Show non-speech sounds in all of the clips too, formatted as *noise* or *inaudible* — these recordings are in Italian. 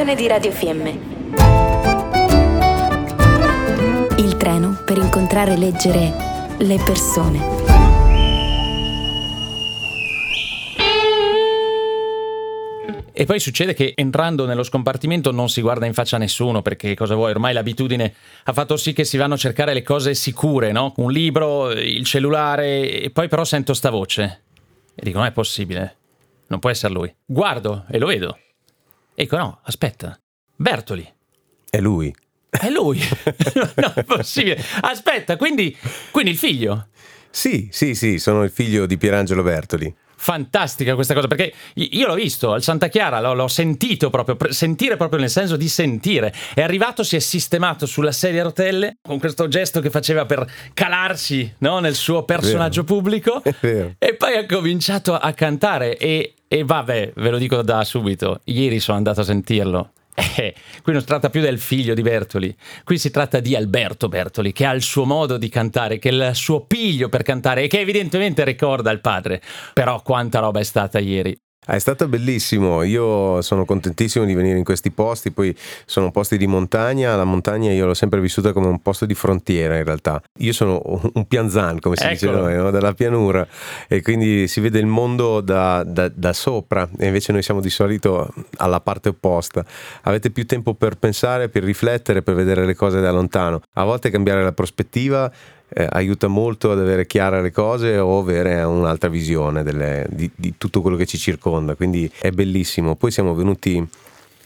produzione di Radio Fiemme. Il treno per incontrare e leggere le persone. E poi succede che entrando nello scompartimento non si guarda in faccia a nessuno perché cosa vuoi, ormai l'abitudine ha fatto sì che si vanno a cercare le cose sicure, no? Un libro, il cellulare e poi però sento sta voce e dico non è possibile, non può essere lui. Guardo e lo vedo. E dico no, aspetta, Bertoli. È lui. È lui. *laughs* no, è possibile. Aspetta, quindi, quindi il figlio. Sì, sì, sì, sono il figlio di Pierangelo Bertoli fantastica questa cosa perché io l'ho visto al Santa Chiara, l'ho, l'ho sentito proprio, sentire proprio nel senso di sentire. È arrivato, si è sistemato sulla sedia a rotelle con questo gesto che faceva per calarsi no, nel suo personaggio pubblico e poi ha cominciato a cantare e, e vabbè, ve lo dico da subito, ieri sono andato a sentirlo eh, qui non si tratta più del figlio di Bertoli, qui si tratta di Alberto Bertoli, che ha il suo modo di cantare, che ha il suo piglio per cantare e che evidentemente ricorda il padre. Però quanta roba è stata ieri. Ah, è stato bellissimo, io sono contentissimo di venire in questi posti, poi sono posti di montagna, la montagna io l'ho sempre vissuta come un posto di frontiera in realtà. Io sono un pianzan, come si Eccolo. dice noi, no? dalla pianura e quindi si vede il mondo da, da, da, sopra e invece noi siamo di solito alla parte opposta. Avete più tempo per pensare, per riflettere, per vedere le cose da lontano. A volte cambiare la prospettiva eh, aiuta molto ad avere chiare le cose o avere un'altra visione delle, di, di tutto quello che ci circonda, quindi è bellissimo. Poi siamo venuti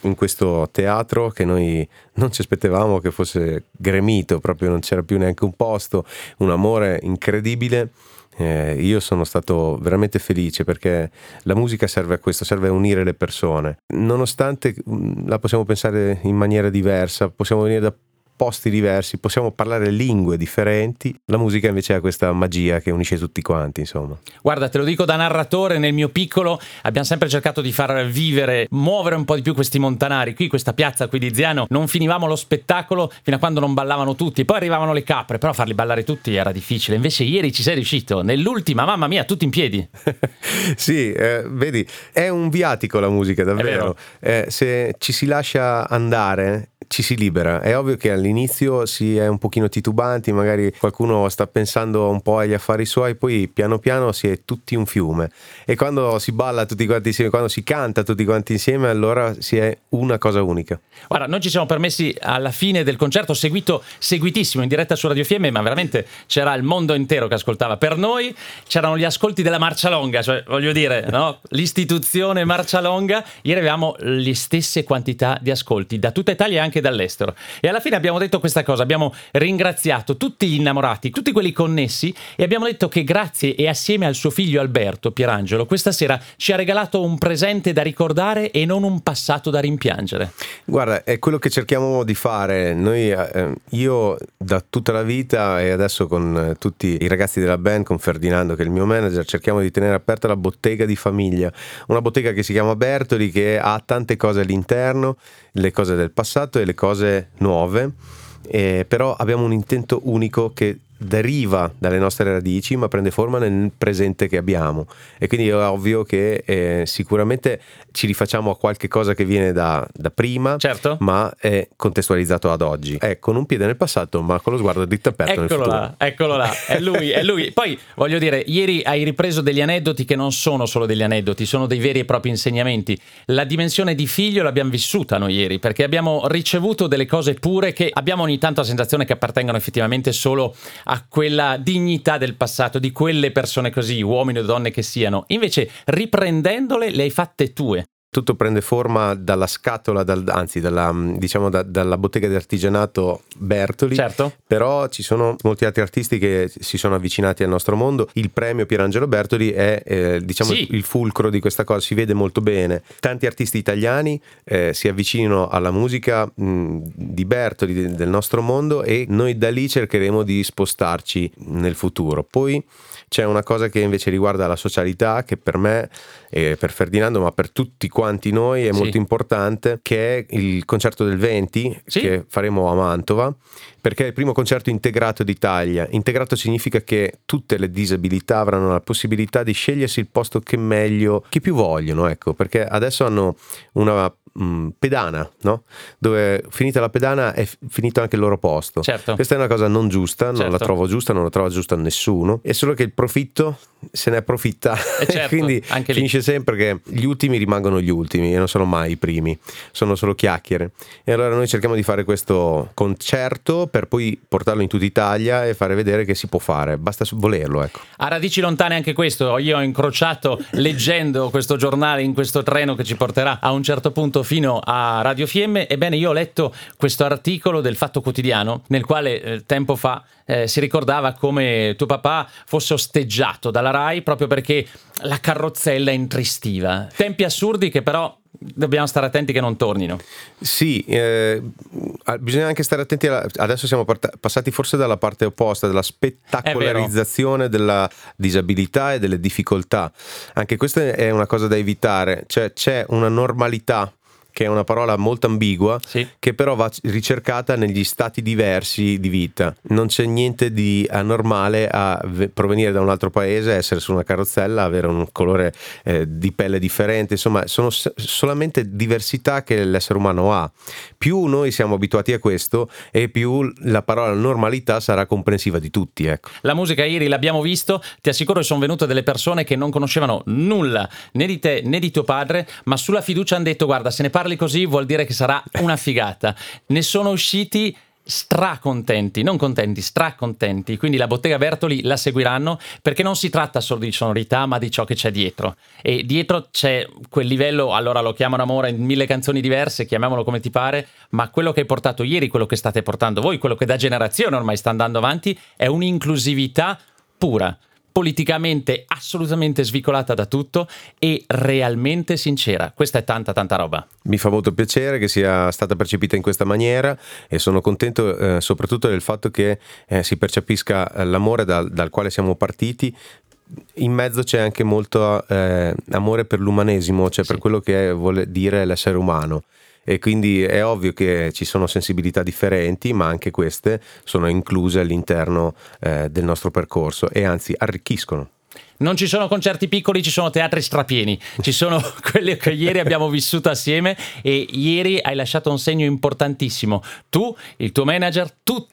in questo teatro che noi non ci aspettavamo che fosse gremito, proprio non c'era più neanche un posto, un amore incredibile. Eh, io sono stato veramente felice perché la musica serve a questo, serve a unire le persone. Nonostante mm, la possiamo pensare in maniera diversa, possiamo venire da posti diversi, possiamo parlare lingue differenti, la musica invece ha questa magia che unisce tutti quanti, insomma. Guarda, te lo dico da narratore, nel mio piccolo abbiamo sempre cercato di far vivere, muovere un po' di più questi montanari. Qui questa piazza qui di Ziano non finivamo lo spettacolo fino a quando non ballavano tutti, poi arrivavano le capre, però farli ballare tutti era difficile. Invece ieri ci sei riuscito, nell'ultima, mamma mia, tutti in piedi. *laughs* sì, eh, vedi, è un viatico la musica, davvero. Eh, se ci si lascia andare ci si libera. È ovvio che all'inizio si è un pochino titubanti, magari qualcuno sta pensando un po' agli affari suoi, poi piano piano si è tutti un fiume. E quando si balla tutti quanti insieme, quando si canta tutti quanti insieme, allora si è una cosa unica. Guarda, noi ci siamo permessi alla fine del concerto, seguito, seguitissimo in diretta su Radio Fiemme, ma veramente c'era il mondo intero che ascoltava. Per noi c'erano gli ascolti della Marcia Longa, cioè voglio dire, no? l'istituzione Marcia Longa. Ieri avevamo le stesse quantità di ascolti da tutta Italia e anche dall'estero. E alla fine abbiamo detto questa cosa, abbiamo ringraziato tutti gli innamorati, tutti quelli connessi e abbiamo detto che grazie e assieme al suo figlio Alberto Pierangelo questa sera ci ha regalato un presente da ricordare e non un passato da rimpiangere. Guarda, è quello che cerchiamo di fare. Noi, eh, io da tutta la vita e adesso con eh, tutti i ragazzi della band, con Ferdinando che è il mio manager, cerchiamo di tenere aperta la bottega di famiglia. Una bottega che si chiama Bertoli che ha tante cose all'interno, le cose del passato e le cose nuove. Eh, però abbiamo un intento unico che deriva dalle nostre radici ma prende forma nel presente che abbiamo. E quindi è ovvio che eh, sicuramente ci rifacciamo a qualche cosa che viene da, da, prima certo. ma è contestualizzato ad oggi. È con un piede nel passato ma con lo sguardo dritto aperto eccolo là, eccolo là. È lui, è lui. Poi voglio dire ieri hai ripreso degli aneddoti che non sono solo degli aneddoti sono dei veri e propri insegnamenti. La dimensione di figlio l'abbiamo vissuta noi ieri perché abbiamo ricevuto delle cose pure che abbiamo ogni tanto la sensazione che appartengono effettivamente solo a quella dignità del passato, di quelle persone così, uomini o donne che siano. Invece, riprendendole, le hai fatte tue tutto prende forma dalla scatola, dal, anzi dalla, diciamo da, dalla bottega di artigianato Bertoli, certo. però ci sono molti altri artisti che si sono avvicinati al nostro mondo. Il premio Pierangelo Bertoli è eh, diciamo sì. il fulcro di questa cosa, si vede molto bene. Tanti artisti italiani eh, si avvicinano alla musica mh, di Bertoli, del nostro mondo e noi da lì cercheremo di spostarci nel futuro. Poi c'è una cosa che invece riguarda la socialità che per me e per Ferdinando ma per tutti quanti noi è sì. molto importante che è il concerto del 20 sì. che faremo a Mantova perché è il primo concerto integrato d'Italia. Integrato significa che tutte le disabilità avranno la possibilità di scegliersi il posto che meglio, che più vogliono, ecco, perché adesso hanno una mh, mm, pedana, no? dove finita la pedana è finito anche il loro posto. Certo. Questa è una cosa non giusta, non certo. la trovo giusta, non la trova giusta nessuno, è solo che il profitto se ne approfitta e *laughs* certo, quindi finisce sempre che gli ultimi rimangono gli ultimi e non sono mai i primi, sono solo chiacchiere. E allora noi cerchiamo di fare questo concerto per poi portarlo in tutta Italia e fare vedere che si può fare, basta volerlo. Ecco. A radici lontane anche questo, io ho incrociato *laughs* leggendo questo giornale in questo treno che ci porterà a un certo punto fino a Radio Fiemme. Ebbene, io ho letto questo articolo del Fatto Quotidiano nel quale eh, tempo fa eh, si ricordava come tuo papà fosse osteggiato dalla RAI proprio perché la carrozzella intristiva. Tempi assurdi che però dobbiamo stare attenti che non tornino. Sì, eh, bisogna anche stare attenti. Alla, adesso siamo part- passati forse dalla parte opposta, della spettacolarizzazione della disabilità e delle difficoltà. Anche questa è una cosa da evitare, cioè c'è una normalità che è una parola molto ambigua, sì. che però va ricercata negli stati diversi di vita. Non c'è niente di anormale a provenire da un altro paese, essere su una carrozzella, avere un colore eh, di pelle differente, insomma, sono solamente diversità che l'essere umano ha. Più noi siamo abituati a questo e più la parola normalità sarà comprensiva di tutti. Ecco. La musica ieri l'abbiamo visto, ti assicuro che sono venute delle persone che non conoscevano nulla né di te né di tuo padre, ma sulla fiducia hanno detto guarda se ne parla parli così vuol dire che sarà una figata. Ne sono usciti stracontenti, non contenti, stracontenti. Quindi la bottega Bertoli la seguiranno perché non si tratta solo di sonorità, ma di ciò che c'è dietro. E dietro c'è quel livello, allora lo chiamano amore in mille canzoni diverse, chiamiamolo come ti pare, ma quello che hai portato ieri, quello che state portando voi, quello che da generazione ormai sta andando avanti, è un'inclusività pura politicamente assolutamente svicolata da tutto e realmente sincera. Questa è tanta tanta roba. Mi fa molto piacere che sia stata percepita in questa maniera e sono contento eh, soprattutto del fatto che eh, si percepisca eh, l'amore dal, dal quale siamo partiti in mezzo c'è anche molto eh, amore per l'umanesimo, cioè sì. per quello che vuole dire l'essere umano e quindi è ovvio che ci sono sensibilità differenti, ma anche queste sono incluse all'interno eh, del nostro percorso e anzi arricchiscono. Non ci sono concerti piccoli, ci sono teatri strapieni, ci sono *laughs* quelli che ieri abbiamo vissuto assieme e ieri hai lasciato un segno importantissimo. Tu, il tuo manager, tutto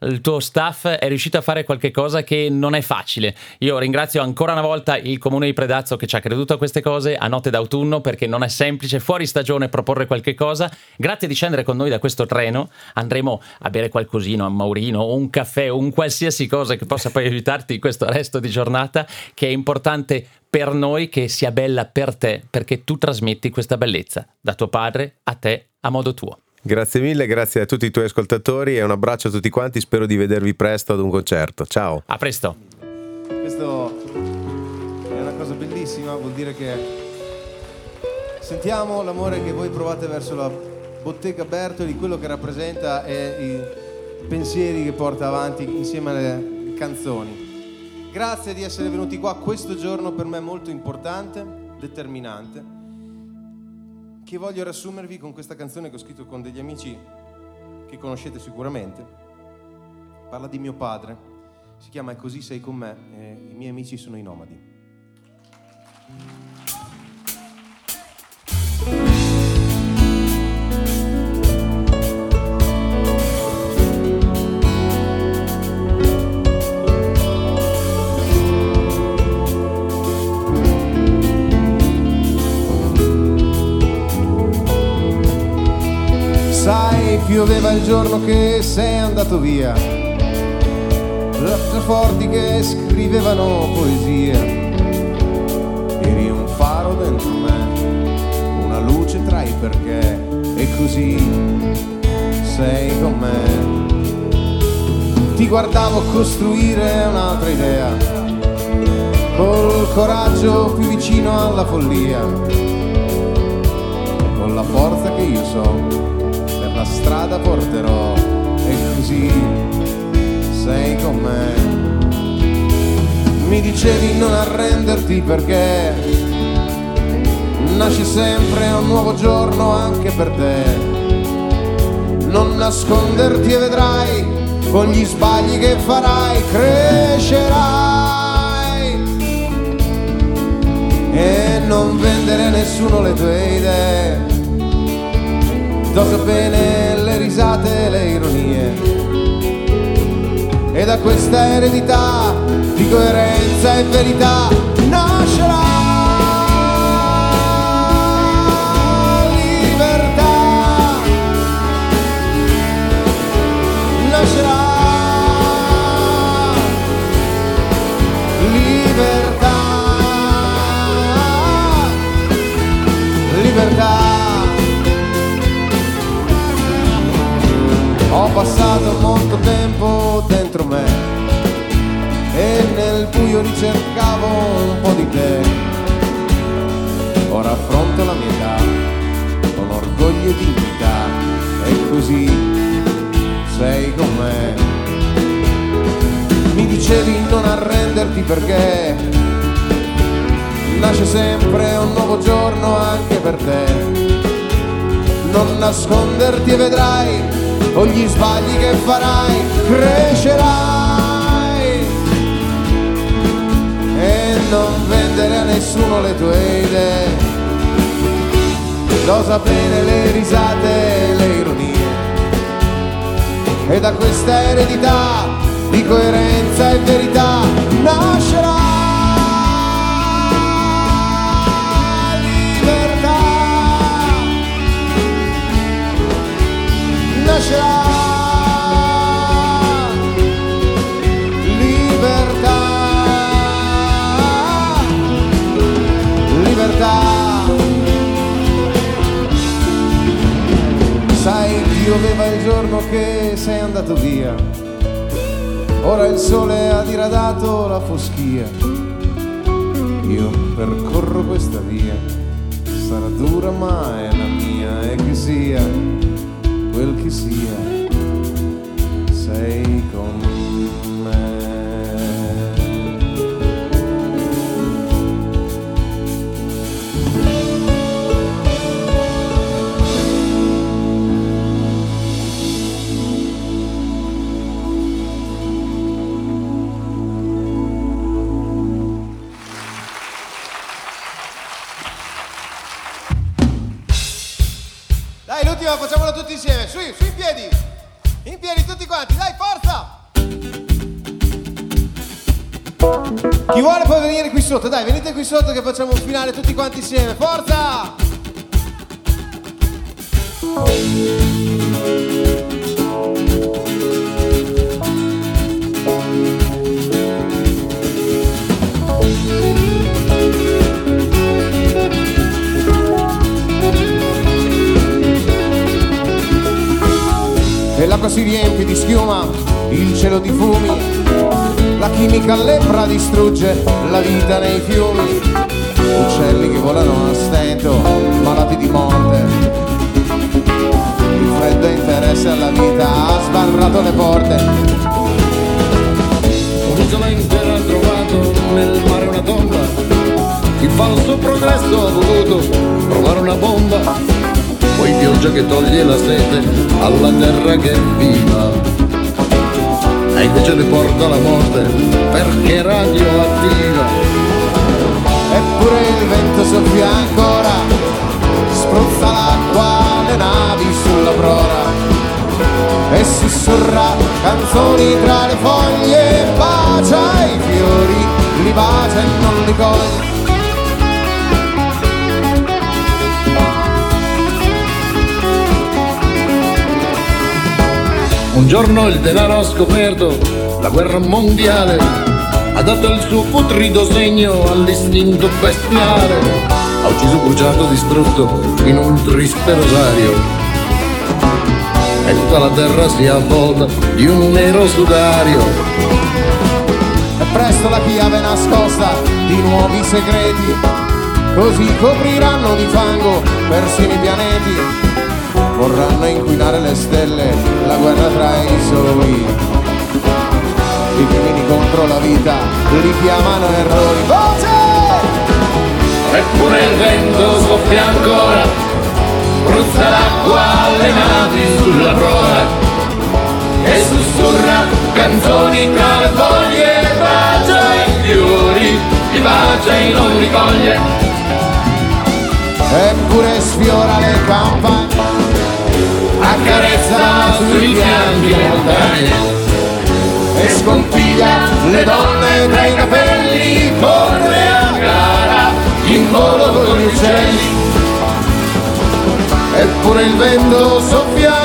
il tuo staff è riuscito a fare qualcosa che non è facile. Io ringrazio ancora una volta il comune di Predazzo che ci ha creduto a queste cose a notte d'autunno perché non è semplice fuori stagione proporre qualche cosa. Grazie di scendere con noi da questo treno, andremo a bere qualcosino a Maurino un caffè un qualsiasi cosa che possa poi aiutarti in questo resto di giornata che è importante per noi che sia bella per te, perché tu trasmetti questa bellezza da tuo padre a te a modo tuo. Grazie mille, grazie a tutti i tuoi ascoltatori e un abbraccio a tutti quanti, spero di vedervi presto ad un concerto. Ciao. A presto. Questo è una cosa bellissima, vuol dire che sentiamo l'amore che voi provate verso la bottega Bertoli, quello che rappresenta e i pensieri che porta avanti insieme alle canzoni. Grazie di essere venuti qua questo giorno per me molto importante, determinante, che voglio riassumervi con questa canzone che ho scritto con degli amici che conoscete sicuramente. Parla di mio padre, si chiama E così sei con me i miei amici sono i nomadi. Pioveva il giorno che sei andato via, forti che scrivevano poesie, eri un faro dentro me, una luce tra i perché, e così sei con me. Ti guardavo costruire un'altra idea, col coraggio più vicino alla follia, con la forza che io so la strada porterò e così sei con me. Mi dicevi non arrenderti perché nasce sempre un nuovo giorno anche per te. Non nasconderti e vedrai con gli sbagli che farai crescerai e non vendere a nessuno le tue idee. Dosa bene le risate e le ironie. E da questa eredità di coerenza e verità arrenderti perché nasce sempre un nuovo giorno anche per te. Non nasconderti e vedrai con gli sbagli che farai crescerai e non vendere a nessuno le tue idee dosa bene le risate e le ironie e da questa eredità di coerenza e verità nascerà libertà. Nascerà libertà. Libertà. Sai Dio aveva il giorno che sei andato via ora il sole ha diradato la foschia. Io percorro questa via. Sarà dura ma è la mia e che sia quel che sia, sei con me. Su, su in piedi. In piedi tutti quanti. Dai, forza. Chi vuole può venire qui sotto. Dai, venite qui sotto che facciamo un finale tutti quanti insieme. Forza! L'acqua si riempie di schiuma, il cielo di fumi, la chimica lepra distrugge la vita nei fiumi, uccelli che volano a stento, malati di morte. Il freddo interesse alla vita ha sbarrato le porte. Un'isola intera ha trovato nel mare una tomba. Il falso progresso ha voluto trovare una bomba. Poi pioggia che toglie la sete alla terra che viva. E invece le porta la morte perché radioattiva. Eppure il vento soffia ancora, spruzza l'acqua alle navi sulla prora e sussurra canzoni tra le foglie, bacia i fiori, li bacia e non li coglie. Un giorno il denaro ha scoperto la guerra mondiale, ha dato il suo putrido segno all'istinto bestiale, ha ucciso, bruciato, distrutto in un triste rosario. E tutta la terra si avvolta di un nero sudario. E presto la chiave nascosta di nuovi segreti, così copriranno di fango persino i pianeti. Vorranno inquinare le stelle, la guerra tra i soli. I crimini contro la vita li chiamano errori. Voce! Eppure il vento soffia ancora, spruzza l'acqua alle navi sulla prora e sussurra canzoni tra le foglie, bacia i fiori, li bacia e non li coglie. Eppure sfiora le campagne, accarezza sui fianchi montane e scompiglia le donne tra i capelli, corre a gara in volo con gli uccelli. Eppure il vento soffia